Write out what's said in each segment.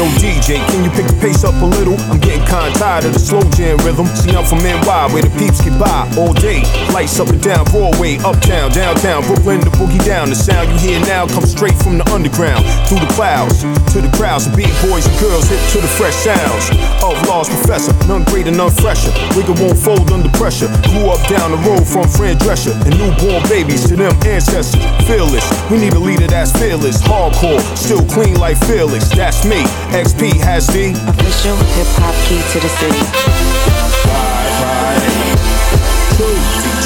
yo, DJ, can you pick the pace up a little? I'm getting kinda tired of the slow jam rhythm. See, I'm from NY, where the peeps get by all day. Lights up and down, Broadway, uptown, downtown, Brooklyn, the boogie down. The sound you hear now comes straight from the underground, through the clouds, to the crowds of big boys and girls hip to the fresh sounds of Lost Professor. None greater, none fresher. Wiggle won't fold under pressure. Grew up down the road from Fran Drescher and newborn babies to them ancestors. Fearless, we need a leader that's fearless, hardcore, still clean like Felix. That's me. XP has the official hip hop key to the city.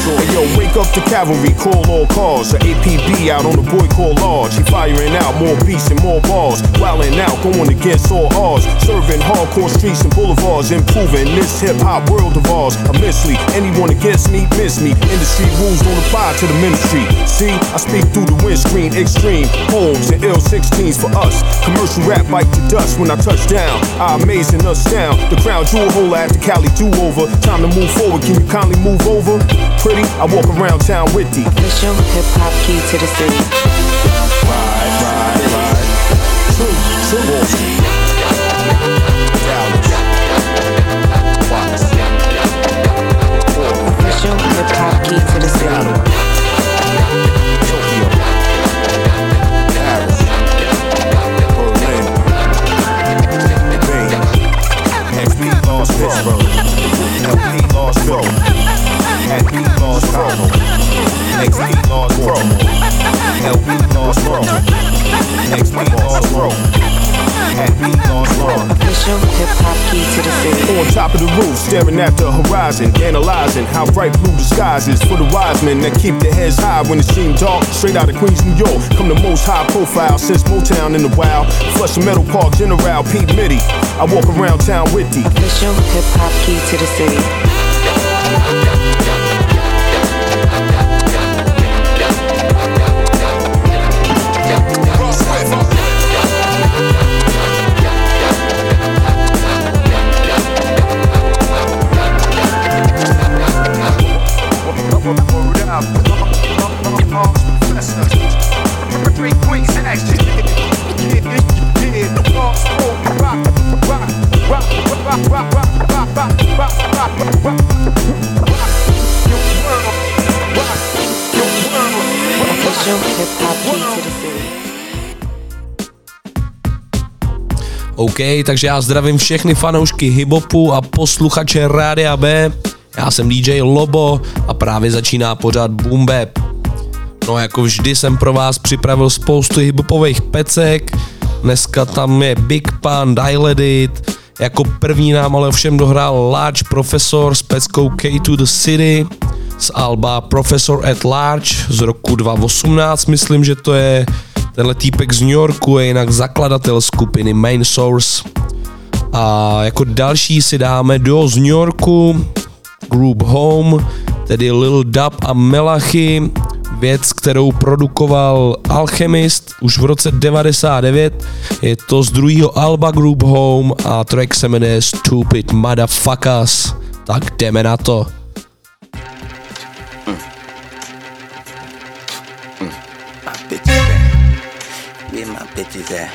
Hey yo, wake up the cavalry, call all cars. The APB out on the boy called large. He firing out more beats and more bars. Wilding out, going against all odds. Serving hardcore streets and boulevards. Improving this hip hop world of ours. Immensely, anyone against me, miss me. Industry rules don't apply to the ministry. See, I speak through the windscreen, extreme. Homes and ill 16s for us. Commercial rap bite to dust when I touch down. I amazing us down. The crown jewel hole the Cali do over. Time to move forward, can you kindly move over? Pretty, I walk around town with the official hip hop key to the city. Ride, ride, ride. True, true. Wall Street. Dallas. Watts. Official hip hop key to the city. Tokyo. Paris. Berlin. Spain. XP Lost Pittsburgh. LP Lost Philly. XP Lost Chicago. XP Lost Lost Rome. XP Lost Lost Rome. Official hip hop key to the city. On top of the roof, staring at the horizon, analyzing how bright blue the skies is for the wise men that keep their heads high when it seems dark. Straight out of Queens, New York, come the most high profile since Motown in the wild. Flush Metal Park, General Pete Mitty. I walk around town with the official hip hop key to the city. OK, takže já zdravím všechny fanoušky hiphopu a posluchače Rádia B. Já jsem DJ Lobo a právě začíná pořád Boom Bap. No jako vždy jsem pro vás připravil spoustu hiphopových pecek. Dneska tam je Big Pan, Diledit. Jako první nám ale všem dohrál Large Professor s peckou K to the City z Alba Professor at Large z roku 2018, myslím, že to je tenhle týpek z New Yorku, je jinak zakladatel skupiny Main Source. A jako další si dáme do z New Yorku Group Home, tedy Lil Dub a Melachy, věc, kterou produkoval Alchemist už v roce 99. Je to z druhého Alba Group Home a track se jmenuje Stupid Motherfuckers. Tak jdeme na to. My bitches at?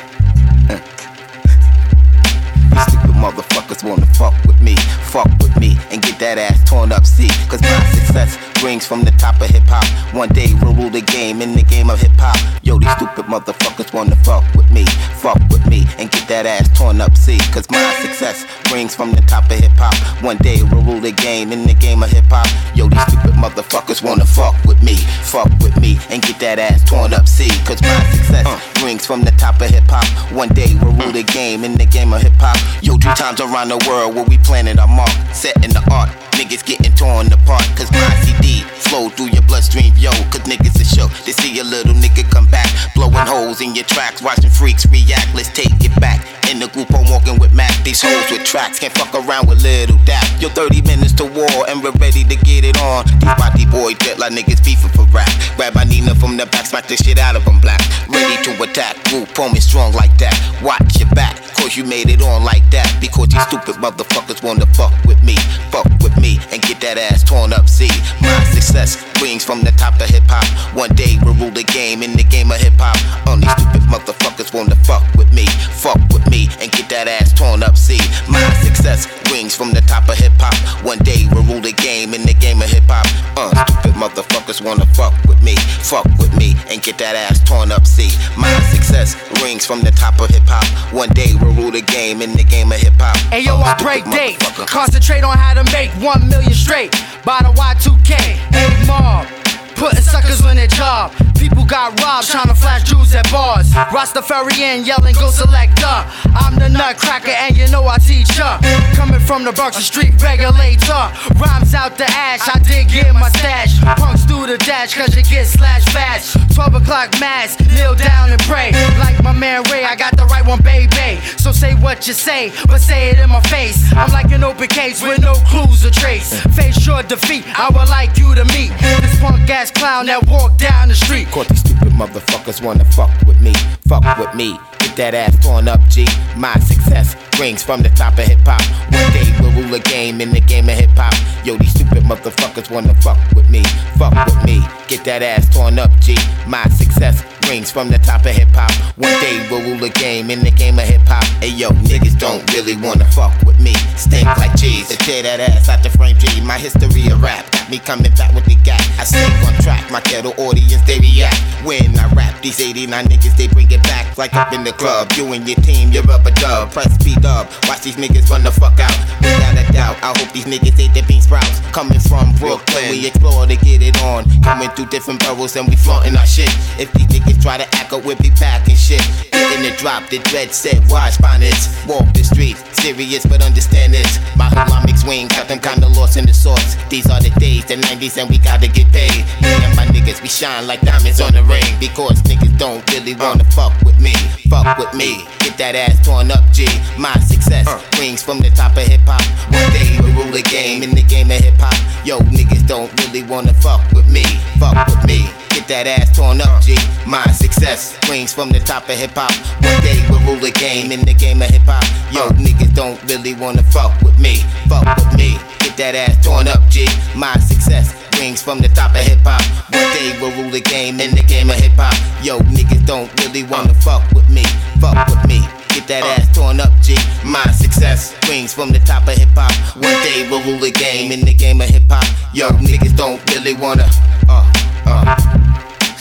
Huh. Motherfuckers wanna fuck with me, fuck with me, and get that ass torn up. See, cause my success rings from the top of hip hop. One day we'll rule the game in the game of hip hop. Yo, these stupid motherfuckers wanna fuck with me, fuck with me, and get that ass torn up. See, cause my success rings from the top of hip hop. One day we'll rule the game in the game of hip hop. Yo, these stupid motherfuckers wanna fuck with me, fuck with me, and get that ass torn up. See, cause my success uh. brings from the top of hip hop. One day we'll rule the game in the game of hip hop. Yo, times around the world where we planted our mark, setting the art. Niggas getting torn apart, cause my CD flow through your bloodstream, yo. Cause niggas is show. They see a little nigga come back, blowing holes in your tracks, watching freaks react. Let's take it back. In the group, I'm walking with Mac. These hoes with tracks can't fuck around with little dap. Yo, 30 minutes to war, and we're ready to get it on. These body boy jet like niggas FIFA for rap. Grab my Nina from the back, smack the shit out of them black. Ready to attack, group, me strong like that. Watch your back, Cause you made it on like that. Because these stupid motherfuckers wanna fuck with me. Fuck with me and get that ass torn up. See, my success brings from the top of hip hop. One day we'll rule the game in the game of hip hop. Only stupid motherfuckers wanna fuck with me. Fuck with me and get that ass torn up. See, my success brings from the top of hip hop. One day we'll rule the game in the game of hip hop. Uh, stupid motherfuckers wanna fuck with me. Fuck with me and get that ass torn up. See, my success rings from the top of hip hop. One day we'll rule the game in the game of hip hop. Hey yo, I break dates. Concentrate on how to make one million straight. By the Y2K, A mob. Putting suckers on their job. People got robbed trying to flash jewels at bars. Rastafarian yelling, go select up. I'm the nutcracker and you know I teach ya. Coming from the Bronx, the street regulator. Rhymes out the ash, I did get my stash. Punks do the dash cause you get slashed fast. 12 o'clock mass, kneel down and pray. Like my man Ray, I got the right one, baby. So say what you say, but say it in my face. I'm like an open case with no clues or trace. Face your defeat, I would like you to meet this punk ass clown that walked down the street. Cause these stupid motherfuckers wanna fuck with me. Fuck with me. Get that ass torn up, G. My success rings from the top of hip hop. One day we'll rule a game in the game of hip hop. Yo, these stupid motherfuckers wanna fuck with me. Fuck with me. Get that ass torn up, G. My success rings from the top of hip hop. One day we'll rule the game in the game of hip hop. Hey yo, niggas don't really wanna fuck with me. Stink like cheese. To tear that ass out the frame, G. My history of rap got me coming back with the gap. I stink on track, my kettle audience they react. When I rap, these 89 niggas they bring it back like up in the club. You and your team, you're up a dub. Press speed up. Watch these niggas run the fuck out. Without a doubt, I hope these niggas ate their bean sprouts. Coming from Brooklyn, we explore to get it on. Coming through different boroughs and we flaunting our shit. If these niggas try to act up, we'll be packing shit. Getting the drop, the dread set, watch bonnets. Walk the streets, serious but understand this. My Islamic swing got them kinda lost in the sauce. These are the days, the 90s, and we gotta get paid. Me and my niggas, we shine like diamonds on the ring. Because niggas don't really wanna fuck with me. Fuck with me, get that ass torn up, G. My success rings from the top of hip hop. One day we rule the game in the game of hip hop. Yo, niggas don't really wanna fuck with me. Fuck with me. Get that ass torn up, G. My success rings from the top of hip hop. One day we'll rule the game in the game of hip hop. Yo, niggas don't really wanna fuck with me. Fuck with me. Get that ass torn up, G. My success rings from the top of hip hop. One day we'll rule the game in the game of hip hop. Yo, niggas don't really wanna fuck with me. Fuck with me. Get that ass torn up, G. My success rings from the top of hip hop. One day we'll rule the game in the game of hip hop. Yo, niggas don't really wanna. Uh, uh,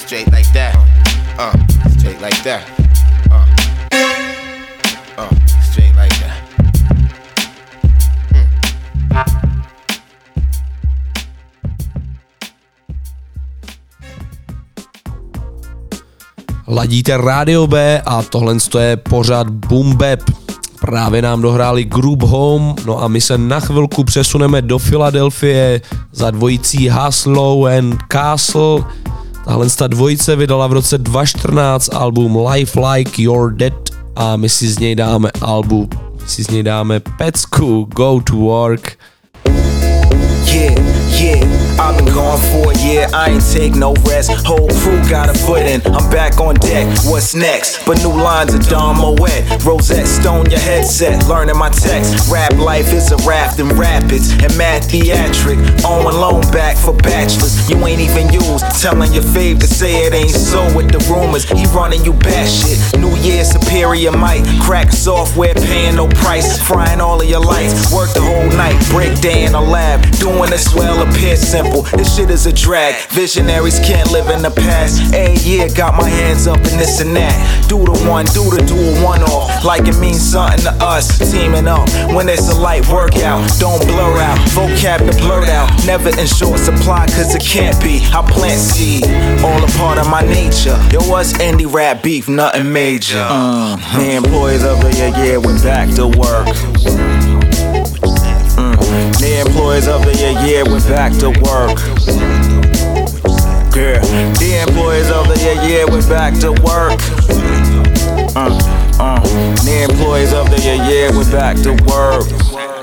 straight like that. Uh, straight like that. Uh, uh, straight like that. Ladíte Radio B a tohle je pořád Boom Bap. Právě nám dohráli Group Home, no a my se na chvilku přesuneme do Filadelfie za dvojicí Haslow and Castle. Tahle ta dvojice vydala v roce 2014 album Life Like You're Dead a my si z něj dáme album, my si z něj dáme pecku Go to Work. Yeah, yeah. I've been gone for a year, I ain't take no rest. Whole crew got a foot in, I'm back on deck. What's next? But new lines of Don Moet. Rosetta Stone, your headset, learning my text. Rap life is a raft in rapids, and mad theatric. Owen loan back for bachelors. You ain't even used. Telling your fave to say it ain't so with the rumors. He running you bad shit. New Year superior might crack software, paying no price. Frying all of your lights. Work the whole night, break day in a lab. Doing the swell appear This shit is a drag. Visionaries can't live in the past. Every year got my hands up in this and that. Do the one, do the do a one off. Like it means something to us. Teaming up when it's a light workout. Don't blur out. Vocab to blurt out. Never in short supply cause it can't be. I plant seed. All a part of my nature. Yo, what's indie rap beef? Nothing major. Uh, the employees of the year, yeah, went back to work. The employees of the year, yeah, went back to work. Yeah. The employees of the year, yeah, went back to work. Uh, uh. The employees of the year, yeah, went back to work.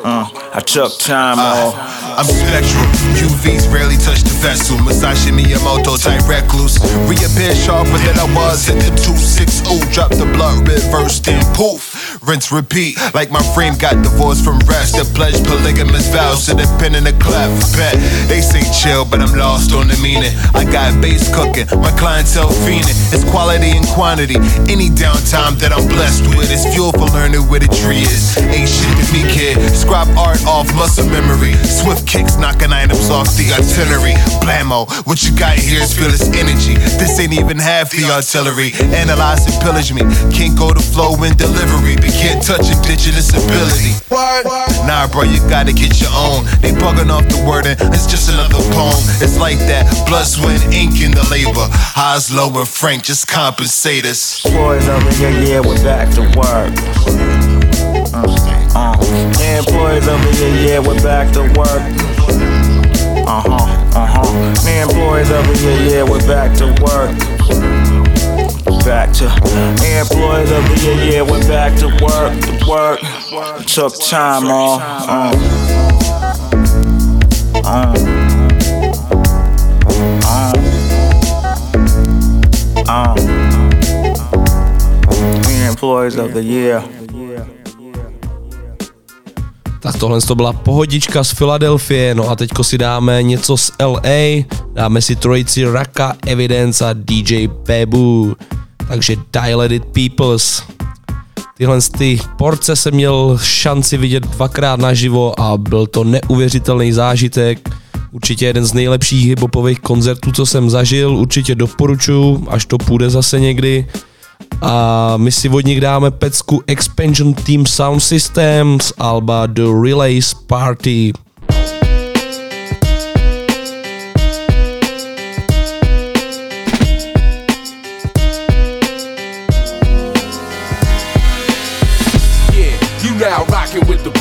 Uh, I took time off. I'm spectral. UVs rarely touch the vessel. Musashi Miyamoto type recluse. Reappear sharper than I was at the 260. Drop the blunt reverse, then poof. Rinse, repeat. Like my frame got divorced from rest. The pledge polygamous vows to the pen and the clap. Bet they say chill, but I'm lost on the meaning. I got bass cooking, my clientele fiending. It's quality and quantity. Any downtime that I'm blessed with is fuel for learning where the tree is. Ain't shit to me, kid. Scrap art off muscle memory. Swift kicks knocking items off the artillery. Blammo, what you got here is this energy. This ain't even half the artillery. Analyze and pillage me. Can't go to flow in delivery, but can't touch indigenous ability. Nah, bro, you gotta get your own. They bugging off the wording, it's just another poem. It's like that, blood, sweat, ink in the labor. Highs low and frank, just compensate us. Boys over here, yeah, we're back to work. Uh, uh. Yeah, boys over here, yeah, we're back to work. Uh huh, uh huh. Man, boys over here, yeah, we're back to work. Back to employees over here, yeah, we're back to work, to work. Took time off. Uh, uh, uh, uh. Employees of the year. Tak tohle to byla pohodička z Filadelfie, no a teďko si dáme něco z LA, dáme si trojici Raka, Evidence a DJ Pebu, takže Dilated Peoples. Tyhle ty porce jsem měl šanci vidět dvakrát naživo a byl to neuvěřitelný zážitek. Určitě jeden z nejlepších hiphopových koncertů, co jsem zažil, určitě doporučuji, až to půjde zase někdy. A my si od nich dáme pecku Expansion Team Sound System z Alba The Relays Party.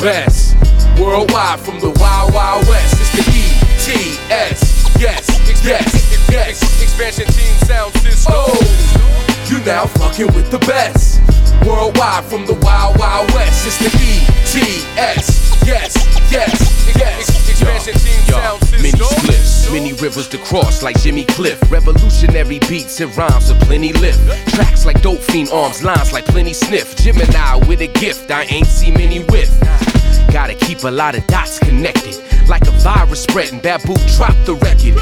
Best. Worldwide from the Wild Wild West. It's the ETS. Yes, yes, yes. Expansion Team Sound System. Oh, you now fucking with the best. Worldwide from the Wild Wild West. It's the ETS. Yes, yes, yes. Expansion Team Sound System. Many rivers to cross like Jimmy Cliff. Revolutionary beats and rhymes with plenty lift. Tracks like dope fiend arms, lines like plenty sniff. Gemini with a gift I ain't seen many with. Gotta keep a lot of dots connected. Like a virus spreading, Babu drop the record.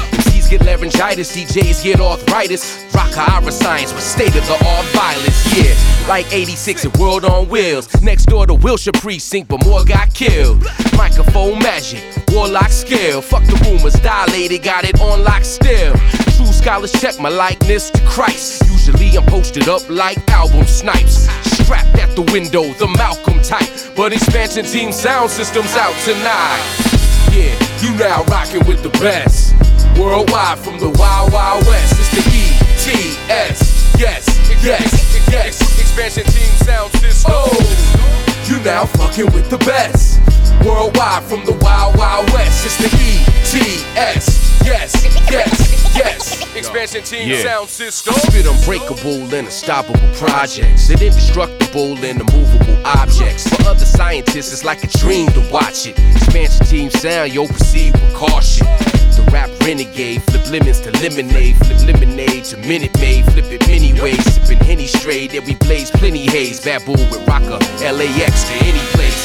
MCs get laryngitis, DJs get arthritis. Rock Ira science with state of the art violence, yeah. Like 86 at World on Wheels. Next door to Wilshire Precinct, but more got killed. Microphone magic, warlock scale. Fuck the rumors, dilated, got it on lock still. True scholars check my likeness to Christ. Usually I'm posted up like album snipes. Strapped at the window, the Malcolm type. But expansion team sound systems out tonight. Yeah, you now rocking with the best. Worldwide from the Wild Wild West. It's the ETS. Yes, yes, yes. Expansion team sound system. Oh, you now fucking with the best. Worldwide from the Wild Wild West. It's the ETS. Yes, yes, yes. Expansion team Yeah. sound system. Spit unbreakable and unstoppable projects. And indestructible and immovable objects. For other scientists, it's like a dream to watch it. Expansion team sound, yo, proceed with caution. The rap renegade, flip lemons to lemonade, flip lemonade to minute maid, flip it many ways, sipping henny straight. There we blaze plenty haze, baboon with rocker, LAX to any place.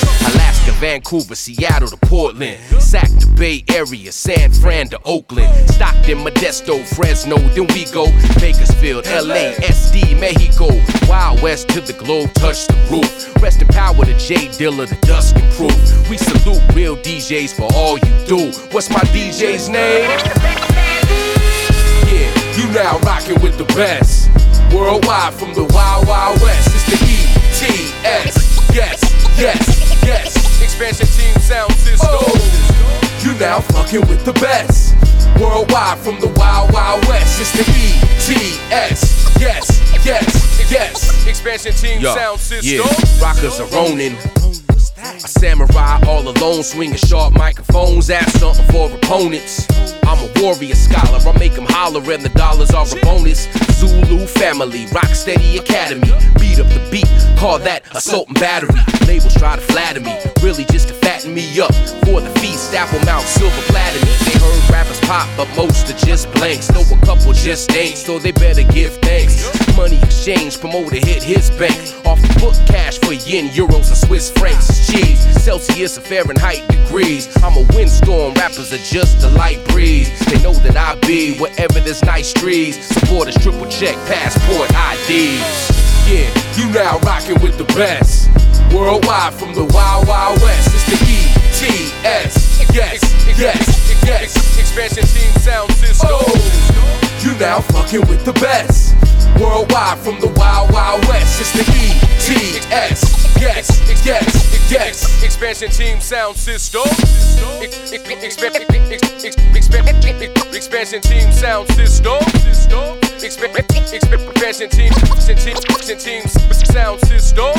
Alaska, Vancouver, Seattle to Portland, Sac to Bay Area, San Fran to Oakland, Stockton, Modesto, Fresno, then we go Bakersfield, LA, SD, Mexico, Wild West to the globe, touch the roof. Rest in power to Jay Dilla, the dusk and proof. We salute real DJs for all you do. What's my DJ's name? Yeah, you now rocking with the best. Worldwide from the Wild Wild West. It's the ETS. Yes, yes, yes. Expansion team sound system. Oh, you now fucking with the best. Worldwide from the Wild Wild West. It's the ETS. Yes, yes, yes. Expansion team Yo, sound system. yeah, rockers are Ronin. A samurai all alone, swinging sharp microphones, ask something for opponents. I'm a warrior scholar, I make them holler, and the dollars are a bonus. Zulu family, Rocksteady Academy. Beat up the beat, call that assault and battery. Labels try to flatter me, really just to fatten me up. For the feast, apple mouth, silver platter me. They heard rappers pop, but most are just blanks. Know a couple just ain't, so they better give thanks. Money exchange exchange, promoter hit his bank. Off the book cash for yen, euros, and Swiss francs. Cheese, Celsius and Fahrenheit degrees. I'm a windstorm, rappers are just a light breeze. They know that I be wherever there's nice trees. Supporters triple check passport IDs. Yeah, you now rocking with the best. Worldwide from the Wild Wild West. It's the ETS. Yes, yes, yes. Expansion Team Sound System. Oh, you now fucking with the best. Worldwide from the Wild Wild West. It's the ETS. Yes, yes, yes. Expansion Team Sound System. Expansion Team Sound System. Expansion teams, expansion team sound system.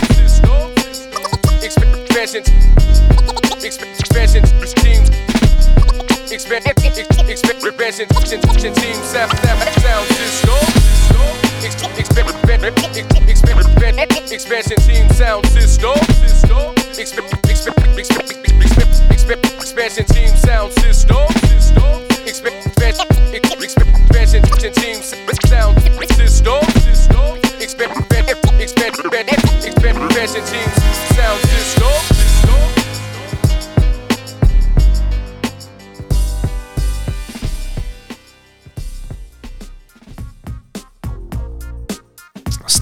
Expansion, expansion team, expansion, expansion team sound system. Expansion team sound system. Expansion team sound system.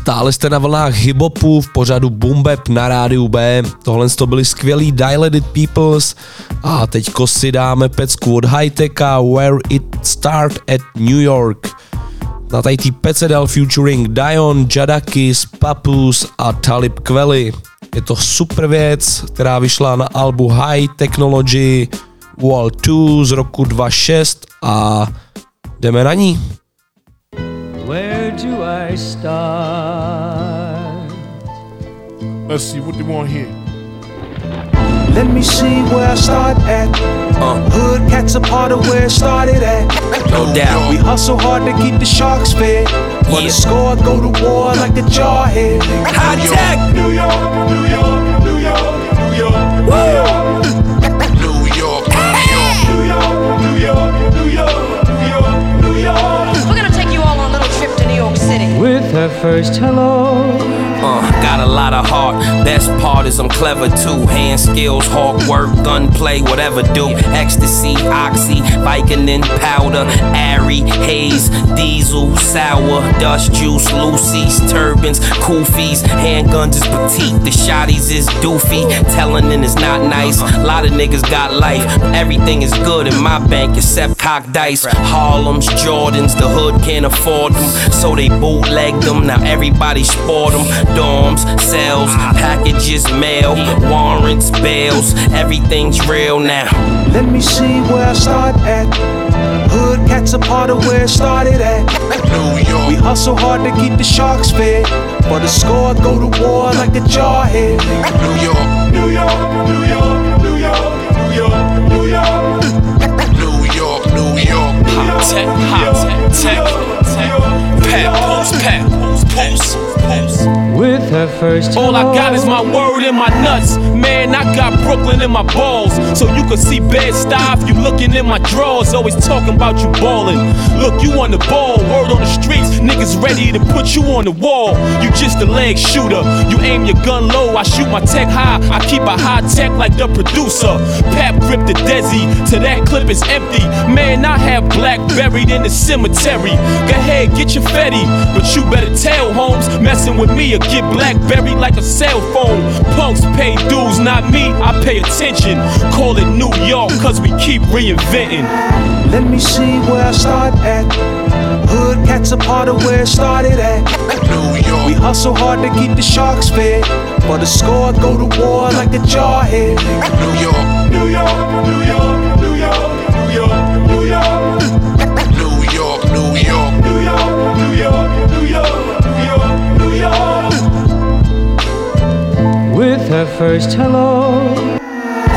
Stále jste na vlnách hiphopu v pořadu Bumbeb na rádiu B. Tohle to byli skvělí Dilated Peoples a teďko si dáme pecku od Hightecha Where It Start at New York. Na tady tý pece featuring Dion, Jadakis, Papus a Talib Kweli. Je to super věc, která vyšla na albu High Technology Wall 2 z roku 2006 a jdeme na ní. Where do I start? Let's see what they want here. Let me see where I start at. Uh. Hood cats a part of where it started at. No doubt. We hustle hard to keep the sharks fed. For the score, go to war like a jarhead. High tech. New York, New York, her first hello. Uh, got a lot of heart. Best part is I'm clever too. Hand skills, hard work, gunplay, whatever do. Ecstasy, oxy, Vicodin, powder, Airy, haze, diesel, sour, dust juice, Lucy's, turbans, koofies, handguns is petite. The shotties is doofy. Telling is not nice. A lot of niggas got life. Everything is good in my bank except cock dice. Harlem's, Jordans, the hood can't afford them. So they bootleg them. Now everybody sport them. Dorms, cells, packages, mail, warrants, bails. Everything's real now. Let me see where I start at. Hood cats a part of where it started at. New York. We hustle hard to keep the sharks fed. For the score, go to war like a jarhead. New York, New York, New York, New York, New York, New York. New York, New York. Hot tech, hot tech, tech, tech. Pat, pulse, pat, pulse, pulse, With her first All I got is my word and my nuts. Man, I got Brooklyn in my balls. So you can see bed stuff. You looking in my drawers, always talking about you balling. Look, you on the ball, word on the streets. Niggas ready to put you on the wall. You just a leg shooter. You aim your gun low, I shoot my tech high. I keep a high tech like the producer. Pap grip the Desi, till that clip is empty. Man, I have black buried in the cemetery. Go ahead, get your fetty. But you better tell Holmes, messing with me or get black buried like a cell phone. Punks pay dues, not me, I pay attention. Call it New York, cause we keep reinventing. Let me see where I start at. Hood cats a part of where it started at. New York. We hustle hard to keep the sharks fed. For the score, go to war like a jarhead. New York, New York, New York, New York, New York, New York. New York, New York. New York, New York, New York, New York, her first hello.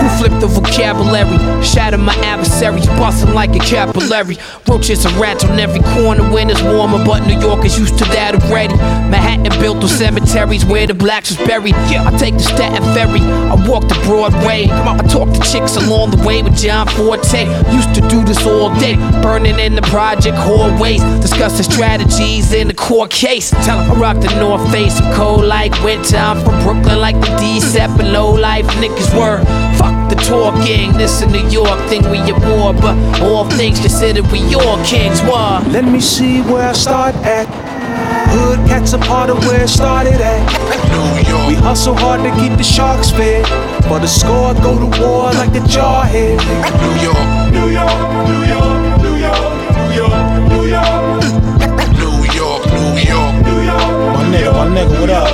Who flipped the vocabulary? Shatter my adversaries, busting like a capillary. Roaches and rats on every corner when it's warmer, but New York is used to that already. Manhattan built those cemeteries where the blacks was buried. Yeah, I take the Staten Ferry, I walk the Broadway. I talk to chicks along the way with John Forte. Used to do this all day, burning in the project hallways, discussing strategies in the court case. Tell I rock the North Face, I'm cold like winter. I'm from Brooklyn like the D-Sep and low life niggas were. Fuck the talking, this a New York thing we at war, but all things considered we all kings. War. Let me see where I start at. Hood cats a part of where it started at. We hustle hard to keep the sharks fed. For the score, go to war like the jarhead. New York, New York, New York, New York, New York, New York. New York, New York, New York. My nigga, my nigga, what up?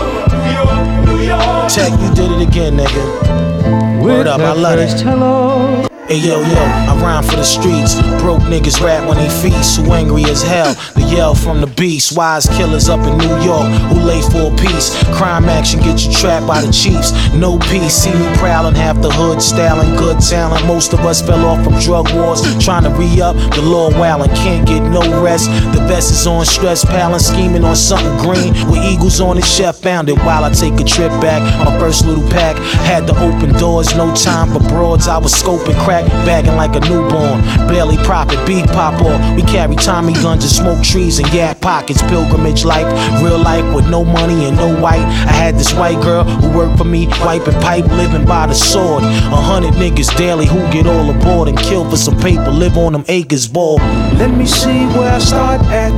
Tech, you did it again, nigga. Word up, I love it. hello. Hey yo yo, I rhyme for the streets. Broke niggas rap when they feast. Who angry as hell? The yell from the beast. Wise killers up in New York who lay for a piece. Crime action get you trapped by the chiefs. No peace. See me prowling half the hood, styling good talent. Most of us fell off from drug wars, trying to re up. The law wildin' can't get no rest. The best is on stress, palin', scheming on something green. With eagles on it, chef found it. While I take a trip back, my first little pack had to open doors. No time for broads. I was scoping crack, bagging like a newborn. Barely profit, beat pop off. We carry Tommy guns and smoke trees and yak pockets. Pilgrimage life, real life with no money and no white. I had this white girl who worked for me, wiping pipe, living by the sword. A hundred niggas daily who get all aboard and kill for some paper, live on them acres, ball. Let me see where I start at.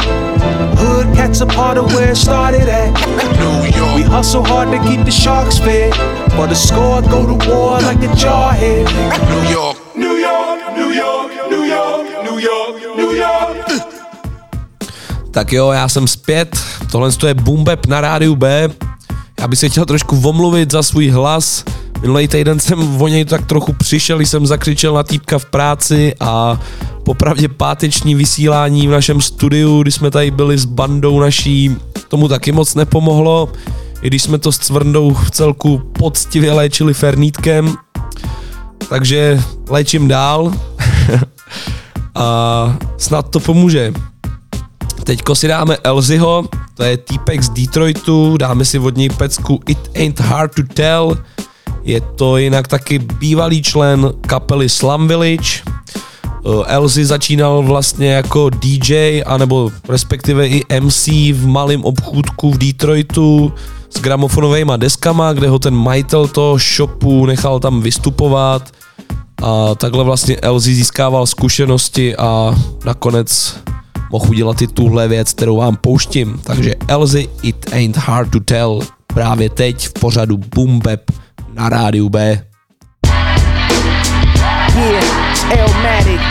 Hood cats a part of where it started at. New York. We hustle hard to keep the sharks fed. For the score, go to war like a jarhead. New New York, Tak jo, já jsem zpět, tohle je Bumbeb na rádiu B. Já bych se chtěl trošku omluvit za svůj hlas. Minulý týden jsem o něj tak trochu přišel, jsem zakřičel na týpka v práci a popravdě páteční vysílání v našem studiu, kdy jsme tady byli s bandou naší, tomu taky moc nepomohlo, i když jsme to s Cvrndou v celku poctivě léčili fernítkem. Takže léčím dál a snad to pomůže. Teďko si dáme Elzyho, to je týpek z Detroitu, dáme si od něj pecku It Ain't Hard to Tell, je to jinak taky bývalý člen kapely Slum Village. Uh, Elzy začínal vlastně jako DJ, anebo respektive i MC v malém obchůdku v Detroitu s gramofonovými deskama, kde ho ten majitel toho shopu nechal tam vystupovat a takhle vlastně Elzy získával zkušenosti a nakonec mohl udělat i tuhle věc, kterou vám pouštím. Takže Elzy It Ain't Hard to Tell právě teď v pořadu Boom Bap na rádiu B. Yeah, Elmatic.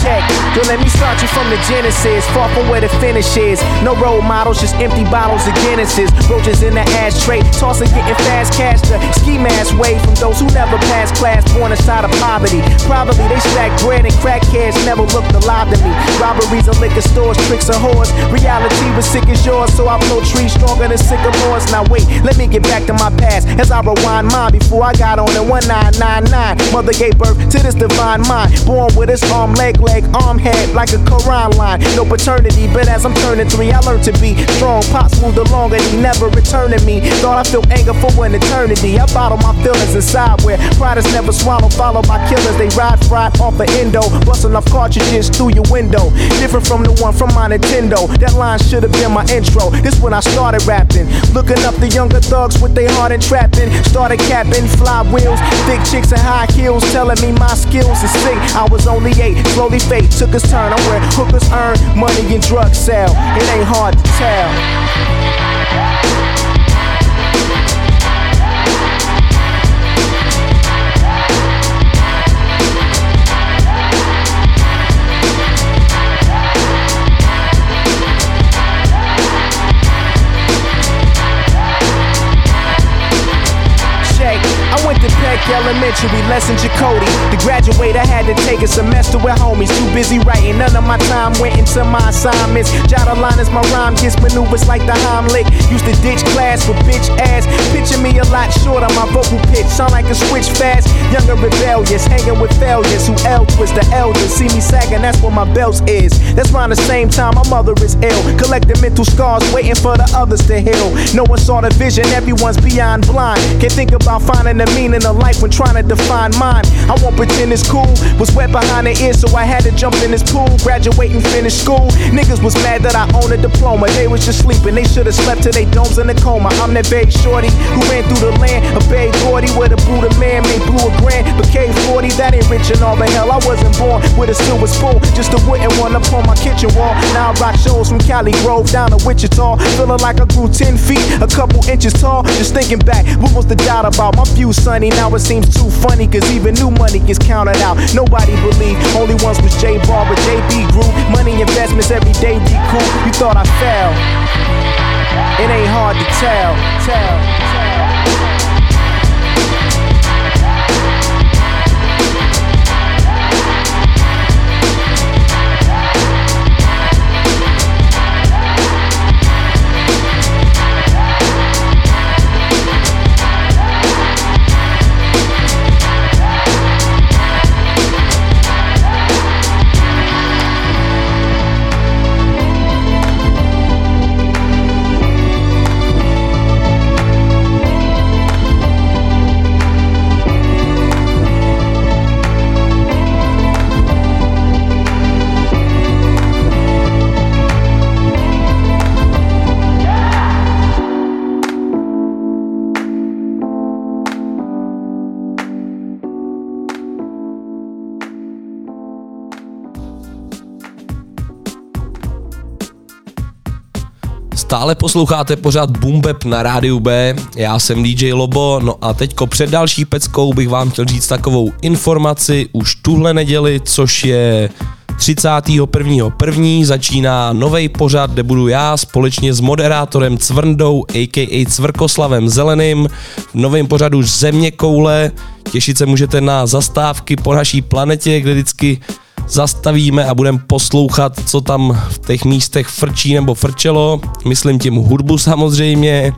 Check. Don't let me start you from the genesis. Far from where the finish is. No role models, just empty bottles of Guinnesses. Roaches in the ashtray. Tossing, getting fast cash. The ski mask way from those who never passed class, born inside of poverty. Probably they stack bread and crackheads never looked alive to me. Robberies of liquor stores, tricks of whores. Reality was sick as yours, so I blow trees stronger than sycamores. Now wait, let me get back to my past as I rewind mine before I got on in 1999. Mother gave birth to this divine mind, born with its arm, leg, leg, arm, head like a Quran line. No paternity, but as I'm turning three, I learned to be strong. Pops moved along and he never returned to me. Thought I felt anger for an eternity. I bottle my feelings inside where pride is never swallowed, followed by killers. They ride fried off the endo, busting off cartridges through your window. Different from the one from my Nintendo. That line should have been my intro. This when I started rapping. Looking up the younger thugs with their heart and trapping. Started capping, fly wheels, thick chicks and high heels, telling me my skills is sick. I was only eight, slowly fate took its turn. I'm where hookers earn money and drugs sell. It ain't hard to tell. Went to Tech Elementary, lesson Cody. To graduate, I had to take a semester with homies. Too busy writing, none of my time went into my assignments. Jot a line as my rhyme gets maneuvers like the Heimlich. Used to ditch class for bitch ass. Picture me a lot shorter, my vocal pitch sound like a switch fast. Younger rebellious, hanging with failures who L twist the elders. See me sagging, that's where my belt is. That's around the same time my mother is ill. Collecting mental scars, waiting for the others to heal. No one saw the vision, everyone's beyond blind. Can't think about finding the meaning of life when trying to define mine. I won't pretend it's cool. Was wet behind the ears, so I had to jump in this pool. Graduate and finish school. Niggas was mad that I own a diploma. They was just sleeping. They should have slept till they domes in a coma. I'm that vague shorty who ran through the land. A Bay Gordy with a Buddha man made blue a grand. But K40, that ain't rich and all. But hell, I wasn't born with a silver spoon. Just a wooden one up on my kitchen wall. Now I rock shows from Cali Grove down to Wichita. Feeling like I grew 10 feet, a couple inches tall. Just thinking back, what was the doubt about my view, sonny? Now it seems too funny, cause even new money gets counted out. Nobody believed, only once was J Bar, Barber, JB Group. Money investments every day be cool. You thought I fell. It ain't hard to tell, tell, tell. Stále posloucháte pořád Bumbeb na rádiu B, já jsem DJ Lobo, no a teďko před další peckou bych vám chtěl říct takovou informaci už tuhle neděli, což je 31.1. začíná nový pořad, kde budu já společně s moderátorem Cvrndou, a.k.a. Cvrkoslavem Zeleným, v novém pořadu Země koule. Těšit se můžete na zastávky po naší planetě, kde vždycky zastavíme a budeme poslouchat, co tam v těch místech frčí nebo frčelo. Myslím tím hudbu samozřejmě.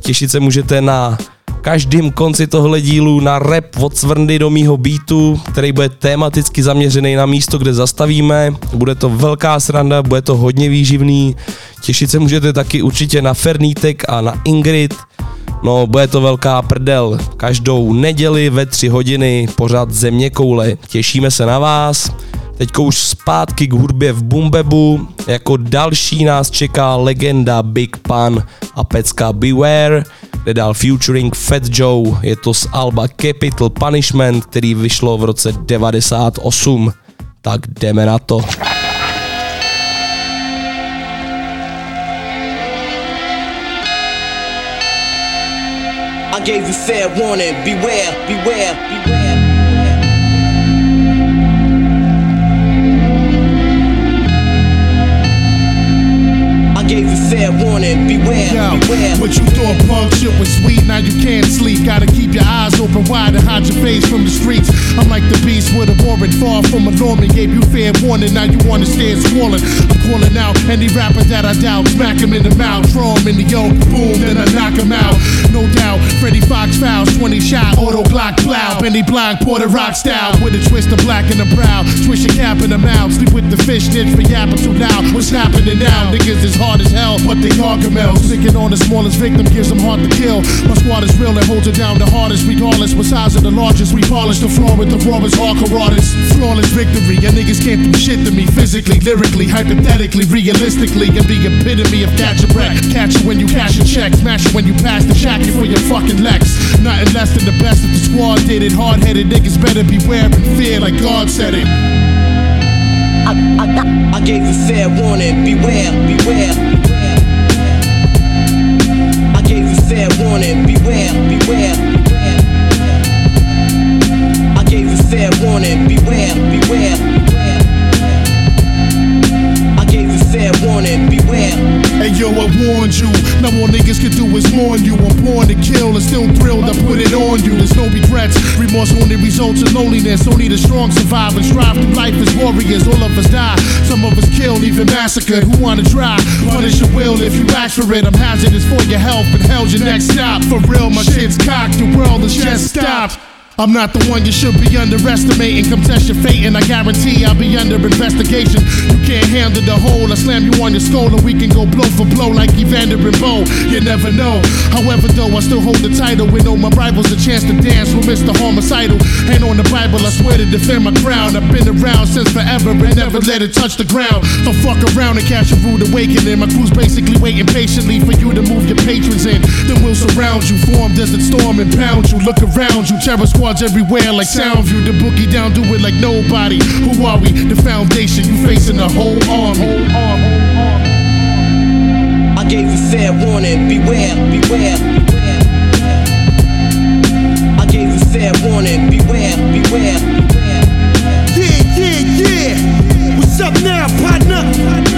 Těšit se můžete na každým konci tohle dílu na rap od Cvrndy do mýho beatu, který bude tematicky zaměřený na místo, kde zastavíme. Bude to velká sranda, bude to hodně výživný. Těšit se můžete taky určitě na Fernítek a na Ingrid. No, bude to velká prdel. Každou neděli ve tři hodiny pořád země koule. Těšíme se na vás. Teďko už zpátky k hudbě v Bumbebu. Jako další nás čeká legenda Big Pan a pecka Beware, kde dal featuring Fat Joe. Je to z Alba Capital Punishment, který vyšlo v roce 98. Tak jdeme na to. I gave you fair warning, beware, beware, beware. I gave you fair warning. Beware, Yo, beware. What you thought punk shit was sweet, now you can't sleep. Gotta keep your eyes open wide and hide your face from the streets. I'm like the beast with a warrant, far from a Norman. Gave you fair warning, now you wanna stand swollen. I'm calling out any rapper that I doubt. Smack him in the mouth, throw him in the yoke, boom, then I knock him out. No doubt, Freddie Fox fouls, 20 shot, auto block plow. Benny Blanc, Porter Rock style, with a twist of black in the brow. Twist your cap in the mouth, sleep with the fish stitch for yapping too loud. What's happening now? Niggas is hard as hell, but they gargamels. Sticking on the smallest victim gives them hard to kill. My squad is real and holds it down the hardest, regardless. What size of the largest, we polish the floor with the rawest hardcore artists. Flawless victory, your niggas can't do shit to me physically, lyrically, hypothetically, realistically. I'm the epitome of catch a wreck. Catch it when you cash a check, smash it when you pass the shack for your fucking Lex. Nothing less than the best of the squad did it. Hard headed niggas better beware and fear like God said it. I, I, I gave you fair warning, beware, beware, fair warning, beware, beware. I gave you fair warning, beware, beware, fair warning, beware. Hey yo, I warned you. Now all niggas can do is warn you. I'm born to kill and still thrilled I put it on you. There's no regrets. Remorse only results in loneliness. Only the strong survive and strive through life as warriors. All of us die. Some of us killed, even massacred. Who wanna try? Punish your will if you ask for it. I'm hazardous for your health, but hell's your next stop. For real, my shit's cocked. The world is just stopped. I'm not the one you should be underestimating. Come test your fate, and I guarantee I'll be under investigation. You can't handle the whole. I slam you on your skull, and we can go blow for blow like Evander and Bowe. You never know. However, though, I still hold the title. With all my rivals, a chance to dance with Mr. Homicidal. Hand on the Bible, I swear to defend my crown. I've been around since forever and never let it touch the ground. So fuck around and catch a rude awakening. My crew's basically waiting patiently for you to move your patrons in. Then we'll surround you, form desert storm and pound you. Look around you, terror squads everywhere like Soundview. The boogie down, do it like nobody. Who are we? The foundation, you facing the whole army. I gave you fair warning, beware, beware, beware. I gave you fair warning, beware, beware, beware. Yeah, yeah, yeah. What's up now, partner?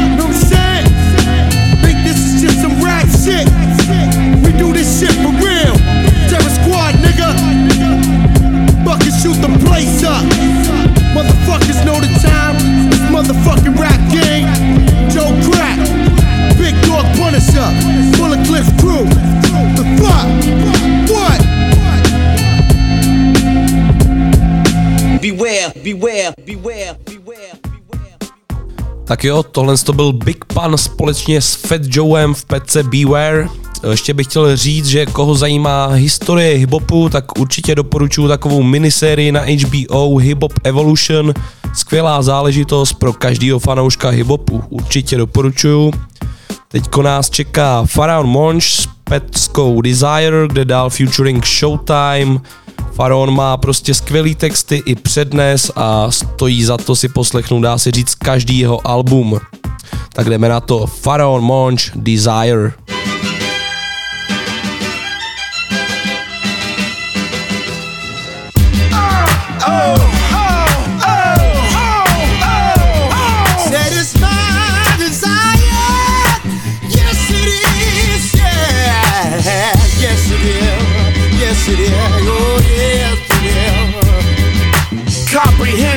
Tak jo, tohle to byl Big Pan společně s Fat Joem v pece Beware. Ještě bych chtěl říct, že koho zajímá historie hiphopu, tak určitě doporučuji takovou minisérii na HBO Hip Hop Evolution. Skvělá záležitost pro každého fanouška hiphopu, určitě doporučuju. Teďko nás čeká Faraon Monch s peckou Desire, kde dál featuring Showtime. Faraon má prostě skvělý texty i přednes a stojí za to si poslechnout, dá se říct, každý jeho album. Tak jdeme na to. Faraon Monch Desire.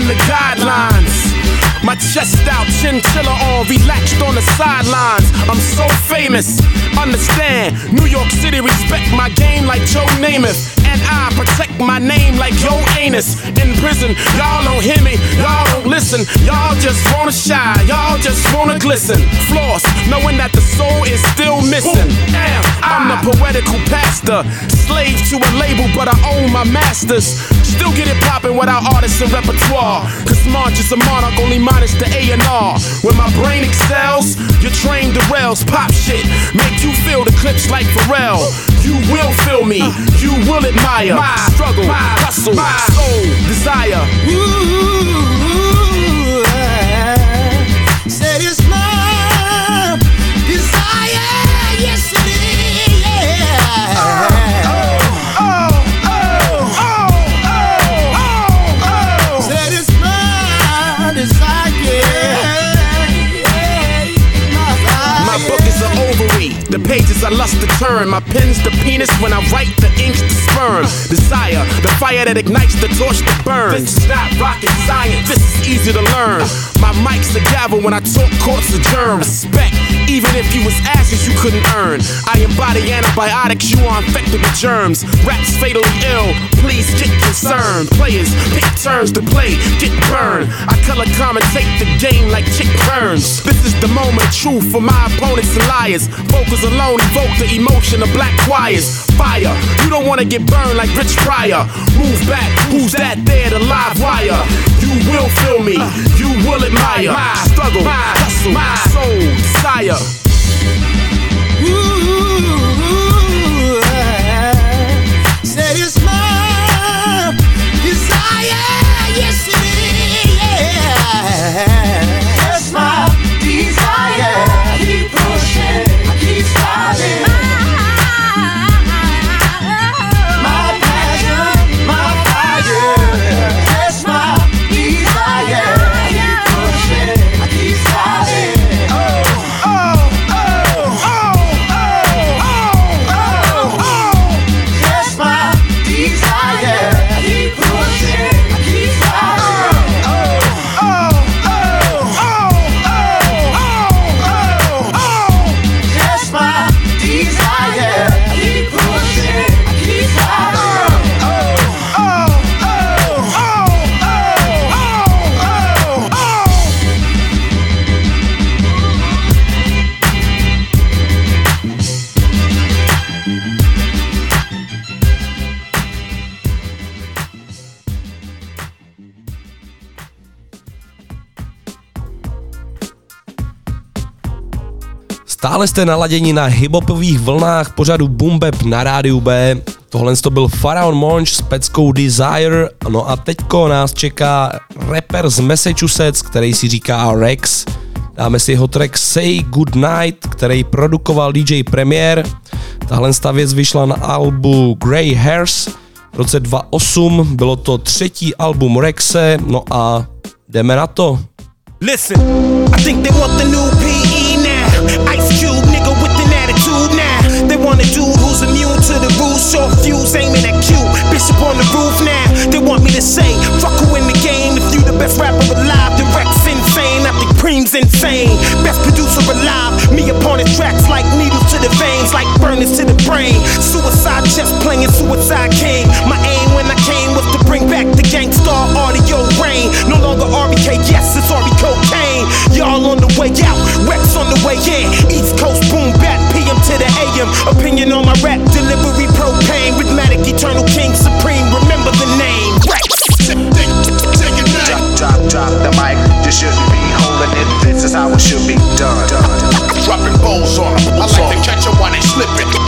The guidelines. My chest out, chinchilla on, relaxed on the sidelines. I'm so famous. Understand, New York City respect my game like Joe Namath. And I protect my name like Yo Anus. In prison, y'all don't hear me, y'all don't listen. Y'all just wanna shy, y'all just wanna glisten. Floss, knowing that the soul is still missing. I'm the poetical pastor. Slave to a label, but I own my masters. Still get it poppin' without artists and repertoire. March is a monarch, only minus the A&R. When my brain excels, your train derails. Pop shit, make you feel the clips like Pharrell. You will feel me, you will admire. My struggle, my hustle, my soul, desire. Said turn. My pen's the penis when I write the ink's the sperm. Desire, the fire that ignites the torch that burns. This is not rocket science. This is easy to learn. My mic's the gavel when I talk courts adjourn. Respect, even if you was ashes you couldn't earn. I embody antibiotics, you are infected with germs. Rap's fatally ill. Please get concerned. Players pick turns to play, get burned. I color commentate the game like Chick Burns. This is the moment of truth for my opponents and liars. Vocals alone evoke the emotion of black choirs. Fire, you don't wanna get burned like Rich Pryor. Move back, who's that there? The live wire. You will feel me, you will admire. My struggle, my hustle, my soul, desire. Stále jste naladěni na hiphopových vlnách pořadu Bumbeb na rádiu B. Tohle to byl Pharaon Monch s peckou Desire. No a teďko nás čeká rapper z Massachusetts, který si říká Rex. Dáme si jeho track Say Good Night, který produkoval DJ Premier. Tahle věc vyšla na albu Grey Hairs v roce 2008. Bylo to třetí album Rexe, no a jdeme na to. Listen, I think they want the new PE fuse, aiming at Q. Bishop on the roof now. They want me to say, fuck who in the game. If you the best rapper alive, then Reks insane. I think Preem's insane. Best producer alive. Me upon his tracks like needles to the veins, like burners to the brain. Suicide chest playing Suicide King. My aim when I came was to bring back the gangsta audio rain. No longer RBK, yes, it's RB cocaine. Y'all on the way out, Reks on the way in. East Coast boom bap, PM to the AM. Opinion on my rap, delivery propane. Rhythmatic, eternal king, supreme. Remember the name, Reks. Drop, drop, drop the mic. You shouldn't be holding it. This is how it should be done. Dropping balls on them. I like to catch them while they slipping.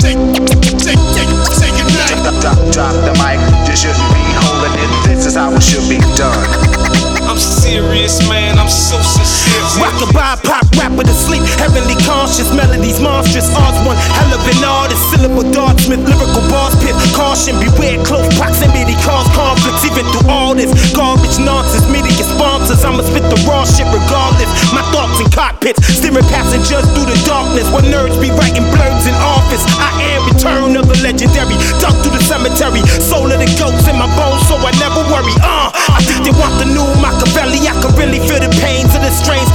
Conscious, melodies monstrous. Odds one hell of an artist, syllable dartsmith, lyrical bars pit. Caution, beware, close proximity cause conflicts. Even through all this garbage nonsense, media sponsors, I'ma spit the raw shit regardless. My thoughts in cockpits, steering passengers through the darkness. Where nerds be writing blurbs in office, I am return of the legendary. Dug through the cemetery, soul of the ghosts in my bones, so I never worry. Uh, I think they want the new Machiavelli. I can really feel the pains of the strains.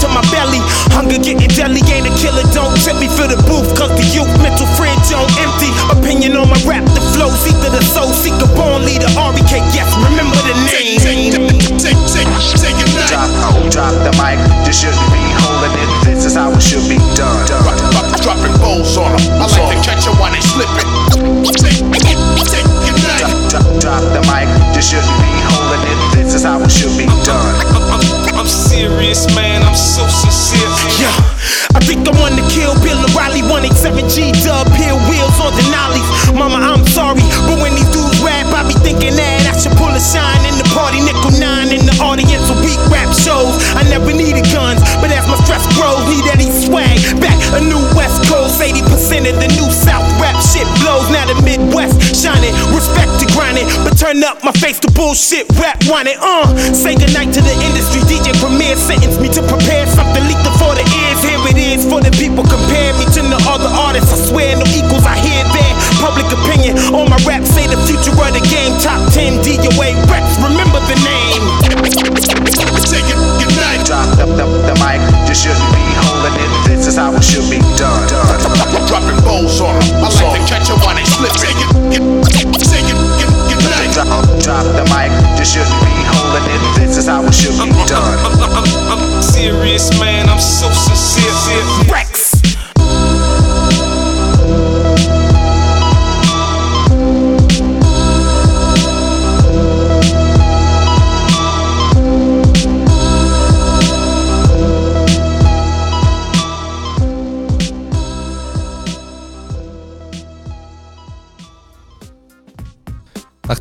Hunger getting deadly, ain't a killer. Don't tip me for the booth, cause the youth mental fridge on empty. Opinion on my rap, the flows, either the soul seeker, born leader, REK. Yes, remember the name. Take, take, take it night. Drop, oh, drop the mic. You shouldn't be holding it. This is how it should be done. Drop, drop, dropping balls on them. My face to bullshit rap whining. Uh, say goodnight to the industry, DJ Premier sentenced me to prepare something leaked for the ears. Here it is for the people. Compare me to the other artists. I swear no equals. I hear their public opinion on my rap. Say the future of the game. Top 10 DOA Reks. Remember the name. Take it, good night. Drop the, the, the mic. You shouldn't be holding it. This is how it should be done. Dropping balls on them. I like to catch them while they slipping. Take it, get, take it, get, get night. Drop, the mic. You shouldn't be holding it. This is how it should be done. Serious, man. I'm so sincere. Reks.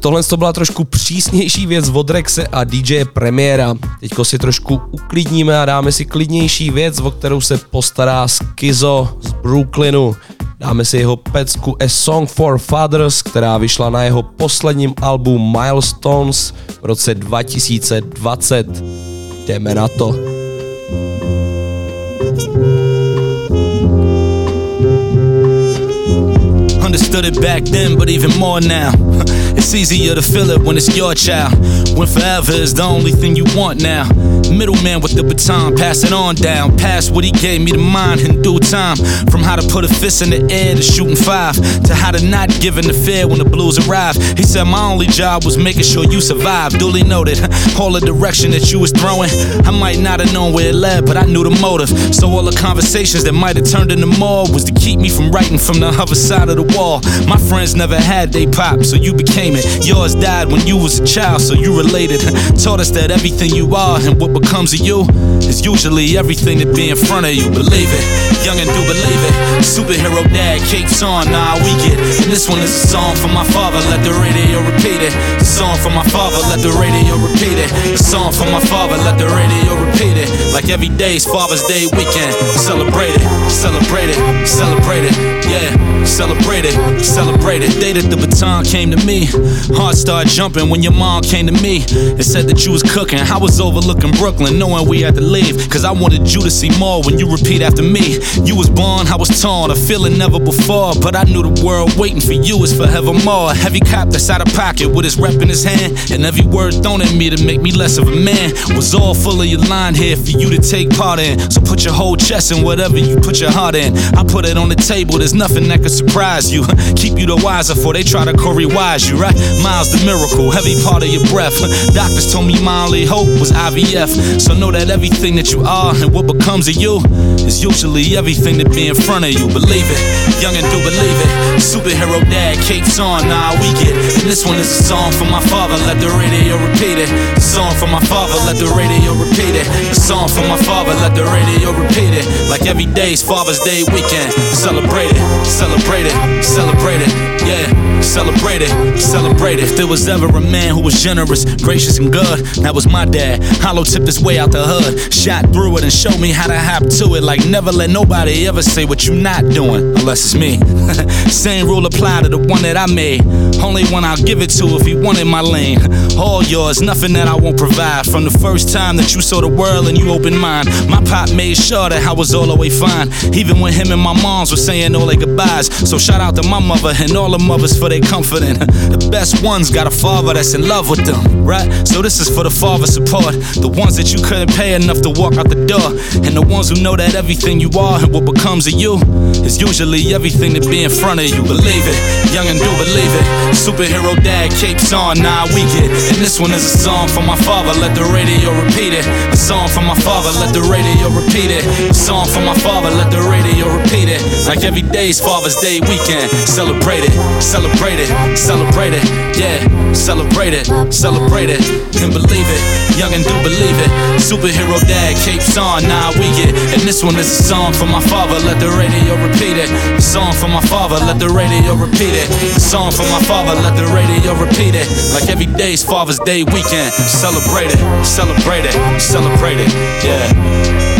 Tohle to byla trošku přísnější věc od Rexe a DJ Premiéra. Teďko si trošku uklidníme a dáme si klidnější věc, o kterou se postará Skizo z Brooklynu. Dáme si jeho pecku A Song for Fathers, která vyšla na jeho posledním albu Milestones v roce 2020. Jdeme na to. Understood it back then, but even more now. It's easier to feel it when it's your child. When forever is the only thing you want now. Middleman with the baton, pass it on down. Pass what he gave me to mind in due time. From how to put a fist in the air to shooting five. To how to not giving the fear when the blues arrive. He said my only job was making sure you survive. Duly noted, all the direction that you was throwing. I might not have known where it led, but I knew the motive. So all the conversations that might have turned into more was to keep me from writing from the other side of the wall. My friends never had they pop, so you became Yours died when you was a child, so you related. Taught us that everything you are and what becomes of you is usually everything that be in front of you. Believe it, young and do believe it. Superhero dad, capes on, nah, we get. And this one is a song for my father, let the radio repeat it. A song for my father, let the radio repeat it. A song for my father, let the radio repeat it. Like every day's Father's Day weekend. Celebrate it, celebrate it, celebrate it. Yeah, celebrate it, celebrate it. Day that the baton came to me. Heart started jumping when your mom came to me and said that you was cooking. I was overlooking Brooklyn, knowing we had to leave. Cause I wanted you to see more when you repeat after me. You was born, I was torn, a feeling never before. But I knew the world waiting for you is forevermore. A heavy cop that's out of pocket with his rep in his hand. And every word thrown at me to make me less of a man was all full of your line here for you to take part in. So put your whole chest in whatever you put your heart in. I put it on the table, there's nothing that could surprise you. Keep you the wiser for they try to Korey Wise you, right? Miles the miracle, heavy part of your breath. Doctors told me my only hope was IVF. So know that everything that you are and what becomes of you is usually everything that be in front of you. Believe it, young and do believe it. Superhero dad, capes on, nah, we get. And this one is a song for my father, let the radio repeat it. A song for my father, let the radio repeat it. A song for my father, let the radio repeat it. Like every day's Father's Day weekend. Celebrate it, celebrate it, celebrate it. Yeah, celebrate it, celebrate it. If there was ever a man who was generous, gracious, and good, that was my dad. Hollow tipped his way out the hood, shot through it, and showed me how to hop to it. Like never let nobody ever say what you not doing, unless it's me. Same rule apply to the one that I made. Only one I'll give it to if he wanted my lane. All yours, nothing that I won't provide. From the first time that you saw the world and you opened mine, my pop made sure that I was all the way fine. Even when him and my moms were saying all their goodbyes. So shout out to my mother and all the mothers for their comforting. best ones got a father that's in love with them, right? So this is for the father support. The ones that you couldn't pay enough to walk out the door. And the ones who know that everything you are and what becomes of you is usually everything that be in front of you. Believe it, young and do believe it. Superhero dad, capes on, nah, we get. And this one is a song for my father, let the radio repeat it. A song for my father, let the radio repeat it. A song for my father, let the radio repeat it. Like every day's Father's Day weekend. Celebrate it, celebrate it, celebrate it. Yeah, celebrate it, celebrate it. Can believe it, young and do believe it. Superhero dad, capes on, nah, we get. And this one is a song for my father, let the radio repeat it. A song for my father, let the radio repeat it. A song for my father, let the radio repeat it. Like every day's Father's Day weekend. Celebrate it, celebrate it, celebrate it. Yeah.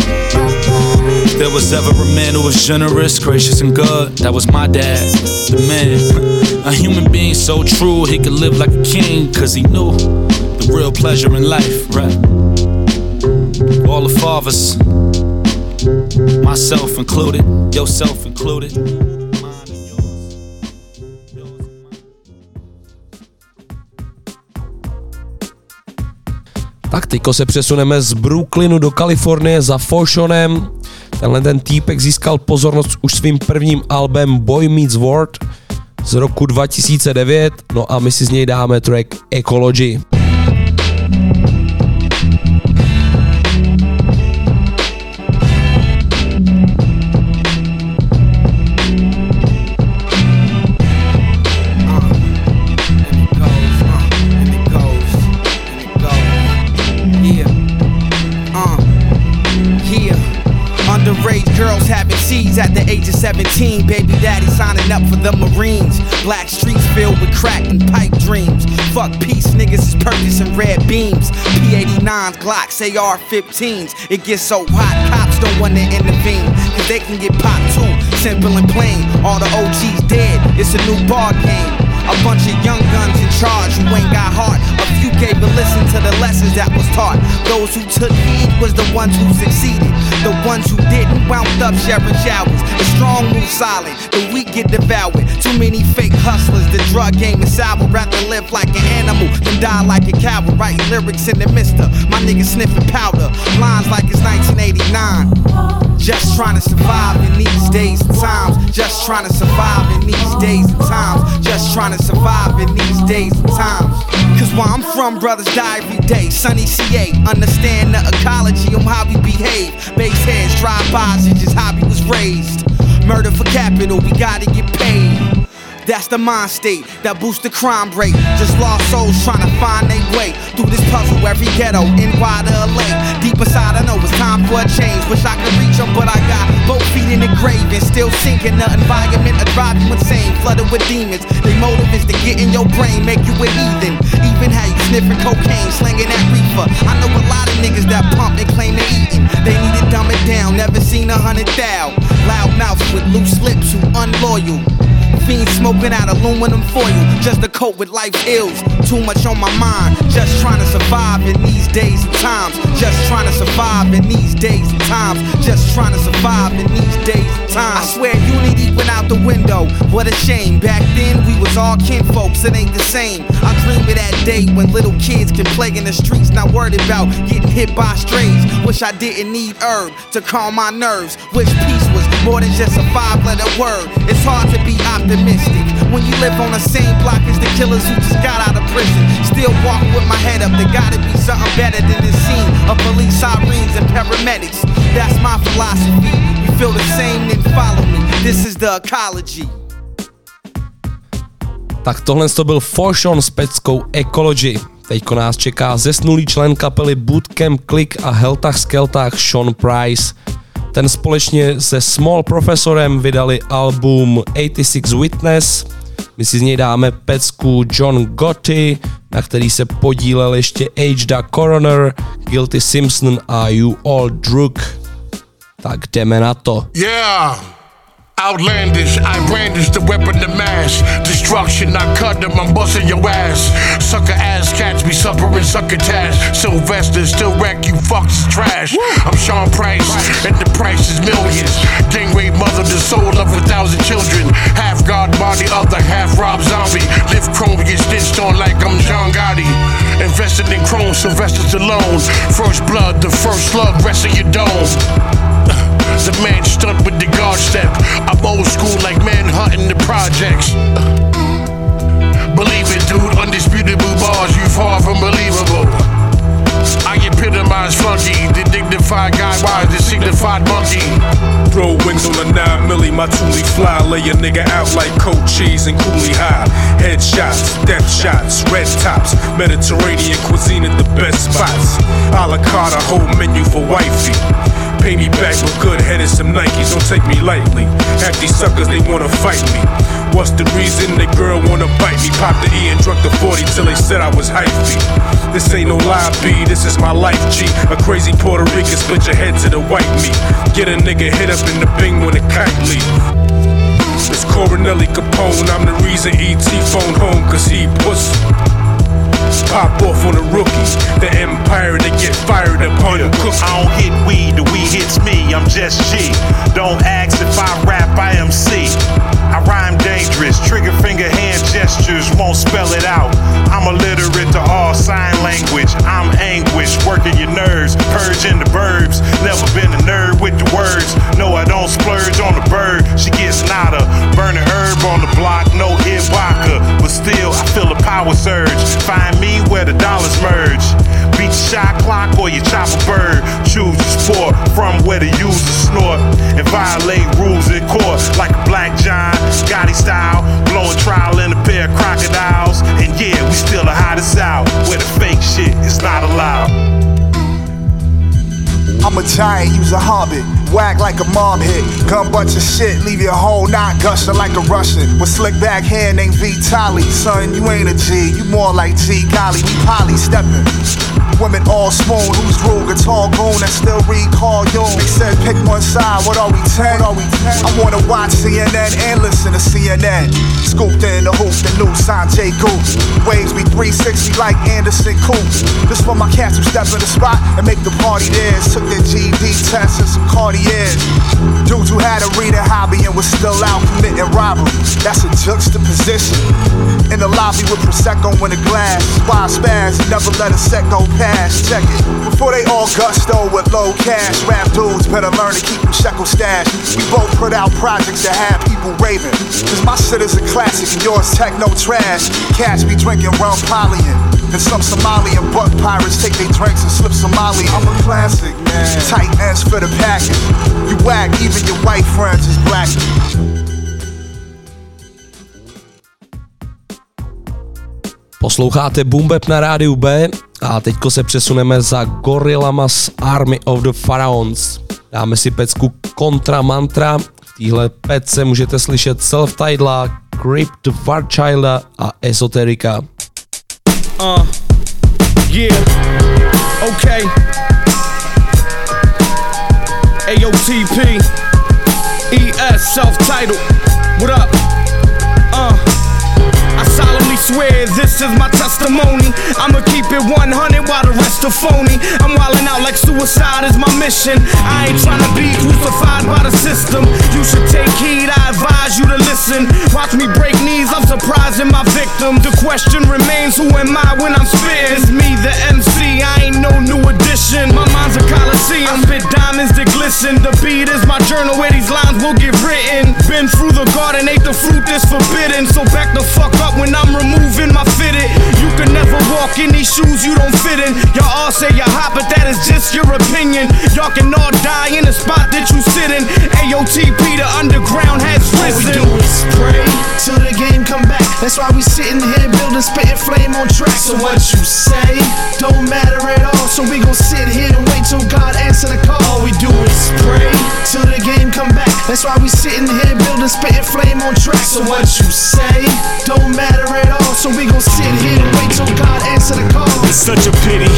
There was ever a man who was generous, gracious, and good, that was my dad, the man. A human being so true, he could live like a king, cause he knew the real pleasure in life, right? All the fathers, myself included, yourself included. Tak teďko se přesuneme z Brooklynu do Kalifornie za Foshonem. Tenhle ten týpek získal pozornost už svým prvním albem Boy Meets World z roku 2009, no a my si z něj dáme track Ecology. Seeds at the age of 17. Baby daddy signing up for the Marines. Black streets filled with crack and pipe dreams. Fuck peace, niggas is purchasing red beams. P89s, Glocks, AR 15s. It gets so hot, cops don't wanna intervene. Cause they can get popped too. Simple and plain. All the OGs dead. It's a new ball game. A bunch of young guns in charge who ain't got heart. A few gave a listen to the lessons that was taught. Those who took heed was the ones who succeeded. The ones who didn't wound up sharing showers. The strong move silent, the weak get devoured. Too many fake hustlers, the drug game is sour. Rather live like an animal than die like a coward. Writing lyrics in the mister. My niggas sniffing powder. Lines like it's 1989. Just trying to survive in these days and times. Just trying to survive in these days and times. Just trying to survive in these days and times. Cause where I'm from, brothers die every day. Sunny CA, understand the ecology on how we behave. Base heads, drive-bys, just how we was raised. Murder for capital, we gotta get paid. That's the mind state that boosts the crime rate. Just lost souls trying to find their way through this puzzle. Every ghetto in wider LA. Deep inside, I know it's time for a change. Wish I could reach them, but I got both feet in the grave and still sinking. The environment drive you insane, flooded with demons. They motive is to get in your brain, make you a heathen. Even how you sniffing cocaine, slanging that reefer. I know a lot of niggas that pump and claim they eating. They need to dumb it down, never seen a hundred thou. Loud mouths with loose lips who unloyal. Fiends smoking out aluminum foil just to cope with life's ills. Too much on my mind, just trying to survive in these days and times. Just trying to survive in these days and times. Just trying to survive in these days and times. I swear unity went out the window. What a shame. Back then we was all kinfolks. It ain't the same. I dream of that day when little kids can play in the streets, not worried about getting hit by strays. Wish I didn't need herb to calm my nerves. Wish peace was more than just a five-letter word. It's hard to be optimistic when you live on the same block as the killers who just got out of prison. Still walking with my head up. There gotta be something better than this scene of police sirens and paramedics. That's my philosophy. You feel the same, then follow me. This is the ecology. Tak tohle to byl Forshon s peckou Ecology. Teďko nás čeká zesnulý člen kapely Bootcamp Click a Heltach Skeltach Sean Price. Ten společně se Small Professorem vydali album 86 Witness. My si z něj dáme pecku John Gotti, na který se podílel ještě H. Da Coroner, Guilty Simpson a You All Drug. Tak jdeme na to. Yeah. Outlandish, I brandish the weapon to mass destruction. I cut them, I'm busting your ass. Sucker ass cats be suffering sucker tash. Sylvester still wreck you, fucks trash. I'm Sean Price, and the price is millions. Gang rape mother, the soul of a thousand children. Half God body, other half Rob Zombie. Lift chrome, get stitched on like I'm John Gotti. Invested in chrome, Sylvester Stallone. First blood, the first slug, rest of your dome. The man stunt with the guard step. I'm old school like man hunting the projects. Believe it, dude, undisputable bars, you far from believable. I epitomize funky, the dignified guy, wise, the signified monkey. Throw wings on a 9 milli, my toolie fly, lay a nigga out like cold cheese and Cooley High. Headshots, death shots, red tops, Mediterranean cuisine at the best spots. A la carte, a whole menu for wifey. Pay me back with good head and some Nikes, don't take me lightly. Half these suckers, they wanna fight me. What's the reason the girl wanna bite me? Pop the E and drunk the 40 till they said I was hyphy. This ain't no lie, B, this is my life, G. A crazy Puerto Rican split your head to the white meat. Get a nigga hit up in the bing when the kite leave. It's Coronelli Capone, I'm the reason ET phone home, cause he pussy. Pop off on the rookies. the empire they get fired upon yeah. cook. I don't hit weed, the weed hits me, I'm just G. Don't ask if I rap, I am C. I rhyme dangerous, trigger finger hand gestures won't spell it out. I'm illiterate to all sign language. I'm anguish, working your nerves, purging the verbs. Never been a nerd with the words. No, I don't splurge on the bird. She gets nada, burning herb on the block, no hit vodka. But still, I feel a power surge. Find me where the dollars merge. Beat shot clock or you chop a bird. Choose your sport from where the users snort and violate rules in court like a black John Scotty style. Blowing trial in a pair of crocodiles. And yeah, we still the hottest out where the fake shit is not allowed. I'm a giant, use a hobbit. Whack like a mom hit. Gun bunch of shit, leave your whole knot gushing like a Russian. With slick back hair named Vitali. Son, you ain't a G, you more like G. Golly, we poly stepping. Women all swoon, who's rule guitar goon and still recall you. They said pick one side, what are we 10? What are we 10? I wanna watch CNN and listen to CNN. Scooped in the hoop, the new Sanjay Goop. Waves be 360 like Anderson Coop. This for my cats who step in the spot and make the party theirs. Took their GD test and some Cartiers. Dudes who had a reading hobby and was still out committing robbery. That's a juxtaposition. In the lobby with Prosecco in a glass. Why spaz, never let a set go past. Check it. Before they all gusto with low cash, rap dudes better learn to keep them shekel stash. We both put out projects that have people raving. Cause my shit is a classic and yours techno trash. Cash be drinking rum polying. And some Somalian buck pirates take their drinks and slip Somali. I'm a classic, man. Tight ends for the package. You whack, even your white friends is black. Posloucháte Boombap na rádiu B a teďko se přesuneme za Gorillama z Army of the Pharaons. Dáme si pecku Contra Mantra, v téhle pece můžete slyšet self-tidla, Crypt Warchilda a Esoterika. Uh, yeah, okay. AOTP, ES, Celph Titled. What up? I swear this is my testimony. I'ma keep it 100 while the rest are phony. I'm wildin' out like suicide is my mission. I ain't tryna be crucified by the system. You should take heed, I advise you to listen. Watch me break knees, I'm surprising my victim. The question remains who am I when I'm spitting? It's me, the MC, I ain't no new addition. My mind's a coliseum, I spit diamonds that glisten. The beat is my journal where these lines will get written. Been through the garden, ate the fruit that's forbidden. So back the fuck up when I'm removing my fitted. You can never walk in these shoes you don't fit in. Y'all all say you're hot, but that is just your opinion. Y'all can all die in the spot that you sit in. AOTP, the underground has risen. All we do is pray till the game come back. That's why we sitting here building, spitting flame on track. So what you say don't matter at all. So we gon' sit here and wait till God answer the call. All we do is pray till the game come back. That's why we sitting here building, spitting flame on track. So what you say So we gon' sit here and wait till God answer the call. It's such a pity.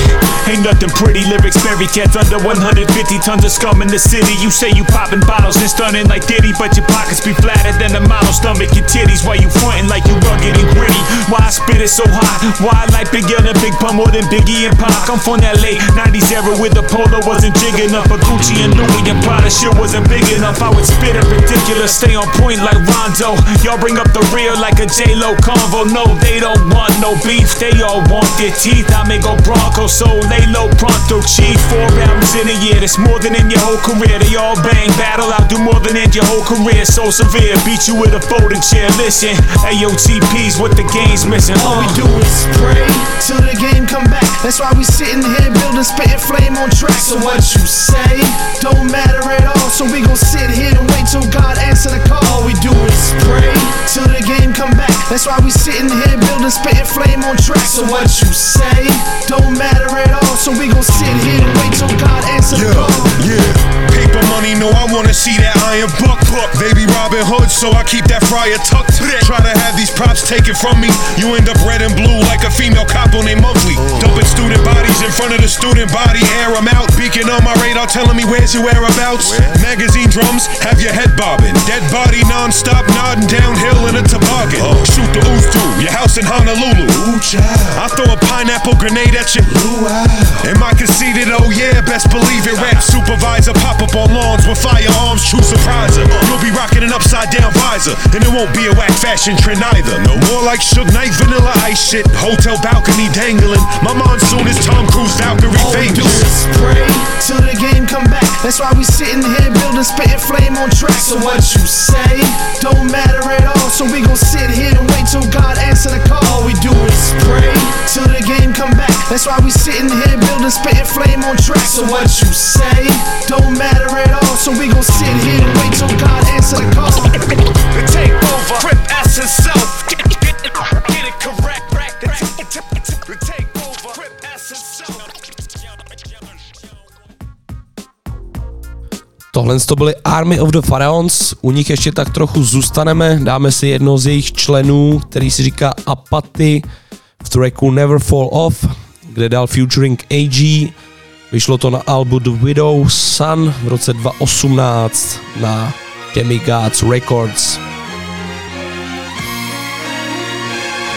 Ain't nothing pretty. Lyrics bury cats under 150 tons of scum in the city. You say you popping bottles and stunning like Diddy, but your pockets be flatter than a model. Stomach your titties while you frontin' like you rugged and gritty. Why I spit it so hot? Why I like Big and Big Pun more than Biggie and Pac? I'm from late 90s era where the polo wasn't jig enough. But Gucci and Louis and Prada shit wasn't big enough. I would spit it ridiculous, stay on point like Rondo. Y'all bring up the real like a J-Lo convo. No, they don't want no beef, they all want their teeth. I go Bronco, so lay low pronto. Chief, four albums in a year, that's more than in your whole career. They all bang, battle, I'll do more than in your whole career. So severe, beat you with a folding chair. Listen, AOTP's what the game's missing. All we uh. do is pray till the game come back. That's why we sitting here building, spitting flame on track. So what you say don't matter at all. So we gon' sit here and wait till God answer the call. All we do is pray till the game come back. That's why we sitting here building, spitting flame on track. So what you say don't matter at all. So we gon' sit here and wait till God answer the call. Yeah, paper money, no, I wanna see that iron buck. buck. They be Robin Hood, so I keep that fryer tucked. Try to have these props taken from me, you end up red and blue like a female cop on a monthly. Uh-huh. Dumping student bodies in front of the student body, air 'em out. Beacon on my radar, telling me where's your whereabouts. Magazine drums have your head bobbing. Dead body non-stop, nodding downhill in a toboggan. Uh-huh. Shoot the ooze through your house in Honolulu. I throw a pineapple grenade at you. Am I conceited? Oh yeah, best believe it. Rap supervisor pop up on lawns with firearms, true surpriser. You'll be rocking an upside down visor, and it won't be a whack fashion trend either. No more like Suge Knight, Vanilla Ice shit. Hotel balcony dangling. My monsoon is Tom Cruise Valkyrie All famous. pray till the game come back. That's why we sitting here building, spitting flame on track. So what you say don't matter at all. So we gon' sit here and wait till God answer the call. All we do is pray That's why we sitting here building, spitting flame on track. So what you say don't matter at all. So we gon' sit here and wait till God answer the call. The takeover, Crip S and self. Get, get, get, get it correct. The, t- the takeover, Crip S and self. Tohle to byly Army of the Pharaons, u nich ještě tak trochu zůstaneme, dáme si jedno z jejich členů, který si říká Apathy v tracku Never Fall Off, kde dal featuring AG, vyšlo to na albu The Widow Sun v roce 2018 na Demigods Records.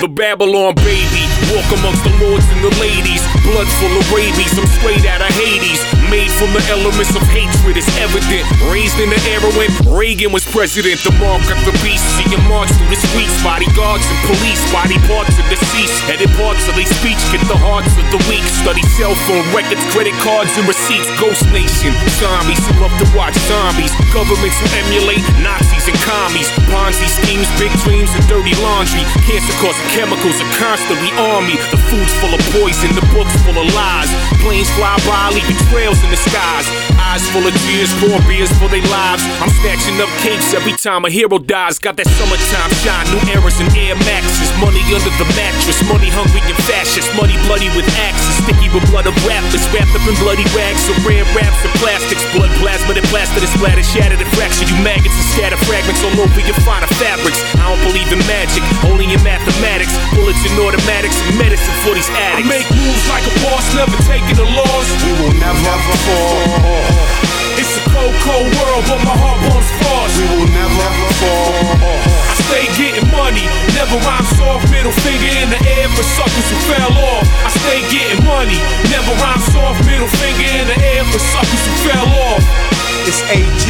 The Babylon baby, walk amongst the lords and the ladies. Blood full of rabies, I'm straight out of Hades. Made from the elements of hatred, it's evident. Raised in the era when Reagan was president. The mark of the beast, seeing march through the streets. Bodyguards and police, body parts of the deceased. Edit parts of their speech, get the hearts of the weak. Study cell phone records, credit cards, and receipts. Ghost Nation, zombies who love to watch zombies. Governments who emulate Nazis and commies. Ponzi schemes, big dreams, and dirty laundry. Cancer causing chemicals are constantly on The food's full of poison, the book's full of lies. Planes fly by, leaving trails in the skies. Eyes full of tears, pour beers for their lives. I'm snatching up cakes every time a hero dies. Got that summertime shine, new eras and Air Maxes. Money under the mattress. Money hungry and fascist. Money bloody with axes. Sticky with blood of rappers. Wrapped up in bloody rags. So ran wraps and plastics. Blood plasma that blasted and splattered. Shattered and fractured. You maggots and scatter fragments all over your finer fabrics. I don't believe in magic. Only in mathematics. Bullets and automatics. And medicine for these addicts. I make moves like a boss, never taking a loss. We will never, never fall. It's a cold, cold world, but my heart burns fast. We will never, never fall. I stay getting money, never rhyme soft, middle finger in the air for suckers who fell off. I stay getting money, never rhyme soft, middle finger in the air for suckers who fell off. It's AG,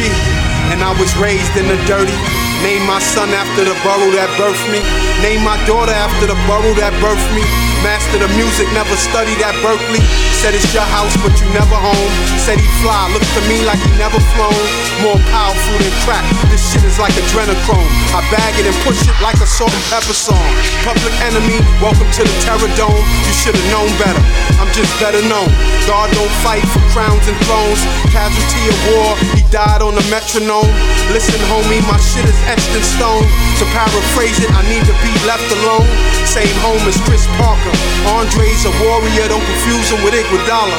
and I was raised in the dirty. Name my son after the borough that birthed me. Name my daughter after the borough that birthed me. Master the music, never studied at Berklee. Said it's your house, but you never home. Said he fly, looked to me like he never flown. More powerful than crack. This shit is like adrenochrome. I bag it and push it like a Salt-N-Pepa song. Public enemy, welcome to the Terror Dome. You should've known better. I'm just better known. God don't fight for crowns and thrones. Casualty of war, he died on the metronome. Listen, homie, my shit is etched in stone. To paraphrase it, I need to be left alone. Same home as Chris Parker. Andre's a warrior, don't confuse him with Iguodala.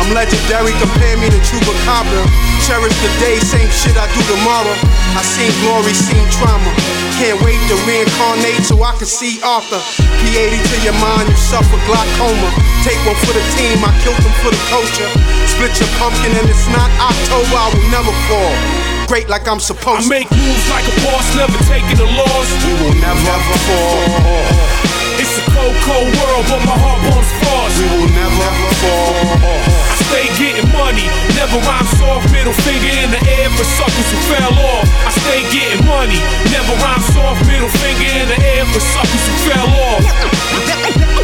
I'm legendary, compare me to Chupacabra. Cherish the day, same shit I do tomorrow. I seen glory, seen trauma. Can't wait to reincarnate so I can see Arthur. P80 to your mind, you suffer glaucoma. Take one for the team, I killed them for the culture. Split your pumpkin and it's not October, I will never fall. Great like I'm supposed to. I make moves like a boss, never taking a loss. We will never, never fall. It's a cold, cold world, but my heart burns fast. We will never, never fall. I stay getting money, never rhyme soft, middle finger in the air for suckers who fell off. I stay getting money, never rhyme soft, middle finger in the air for suckers who fell off.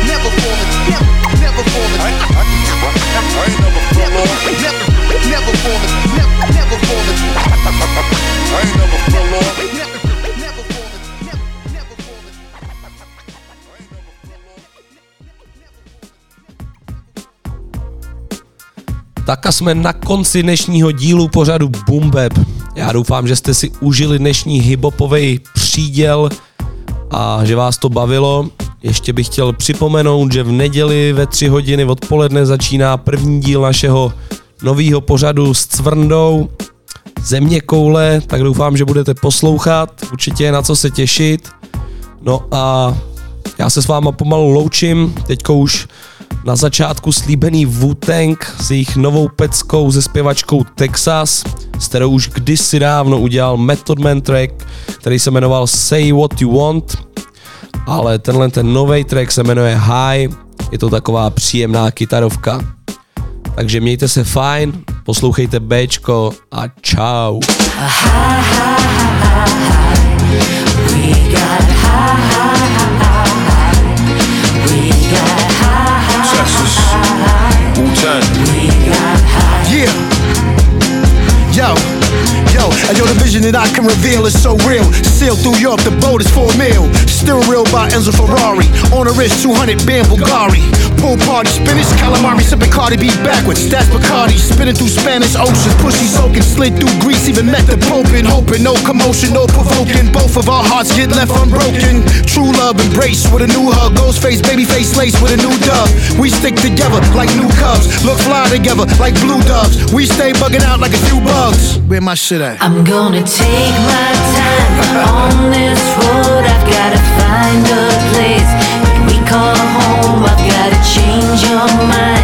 Never falling, never, never falling. I, I, I ain't never fell off. Never, never falling, never, never falling. Tak a jsme na konci dnešního dílu pořadu Bumbeb. Já doufám, že jste si užili dnešní hiphopový příděl a že vás to bavilo. Ještě bych chtěl připomenout, že v neděli ve 3 hodiny odpoledne začíná první díl našeho nového pořadu s Cvrndou Země koule, tak doufám, že budete poslouchat, určitě je na co se těšit. No a já se s váma pomalu loučím, teďko už na začátku slíbený Wu-Tang s jejich novou peckou se zpěvačkou Texas, s kterou už kdysi dávno udělal Method Man track, který se jmenoval Say What You Want, ale tenhle ten nový track se jmenuje High, je to taková příjemná kytarovka. Takže mějte se fajn, poslouchejte Bčko a čau. Texas, Wu-Tang. Yeah. Yo. Yo, and yo, the vision that I can reveal is so real. Sail through Europe, the boat is for a meal. Still real by Enzo Ferrari. On the wrist, 200 band Bulgari. Pool party, spinach, calamari, sipping Cardi B backwards. That's Bacardi, spinning through Spanish oceans. Pushy soaking, slid through Greece, even met the Pope and hoping. No commotion, no provoking. Both of our hearts get left unbroken. True love embrace with a new hug. Ghost face, baby face lace with a new dove. We stick together like new cubs. Look fly together like blue doves. We stay bugging out like a few bugs. Where my shit at? I'm gonna take my time on this road. I've gotta find a place we call home. I've gotta change your mind,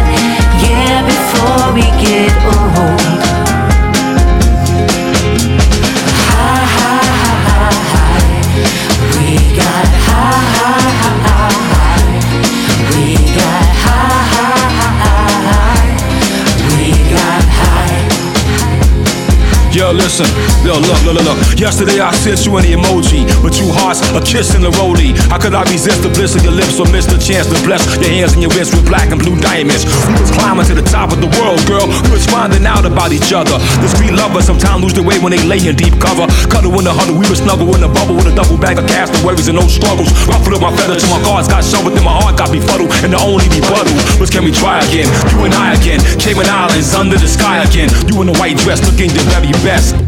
listen, yo, look, look, look, look. Yesterday I sent you an emoji with two hearts, a kiss and a rollie. How could I resist the bliss of your lips or miss the chance to bless your hands and your wrists with black and blue diamonds? We was climbing to the top of the world, girl. We was finding out about each other. The street lovers sometimes lose their way when they lay in deep cover. Cuddle in the huddle, we were snuggle in the bubble with a double bag of castaways and no struggles. Ruffled up my feathers till my cards got shoved and my heart got befuddled. And the only rebuttal was can we try again? You and I again, Cayman Islands under the sky again. You in a white dress looking your very best.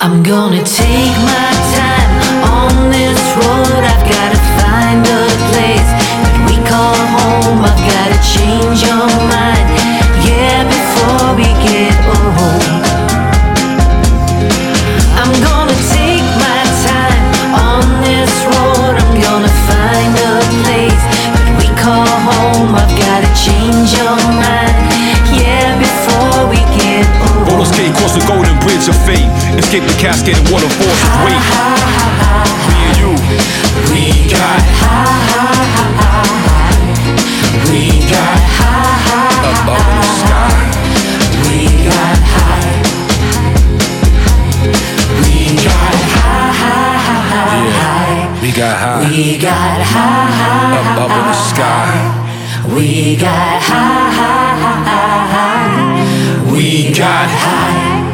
I'm gonna take my time on this road. I've gotta find a place that we call home. I've gotta change your mind, yeah, before we get old. I'm gonna take my time on this road. I'm gonna find a place that we call home. I've gotta change your mind. Of fame. Escape the cascaded waterfalls of weight. Me and you. We got high. We got high. Up, up in the sky. We got high. We got high. We got high. We got high. Up, up in the sky. We got high high. We got high.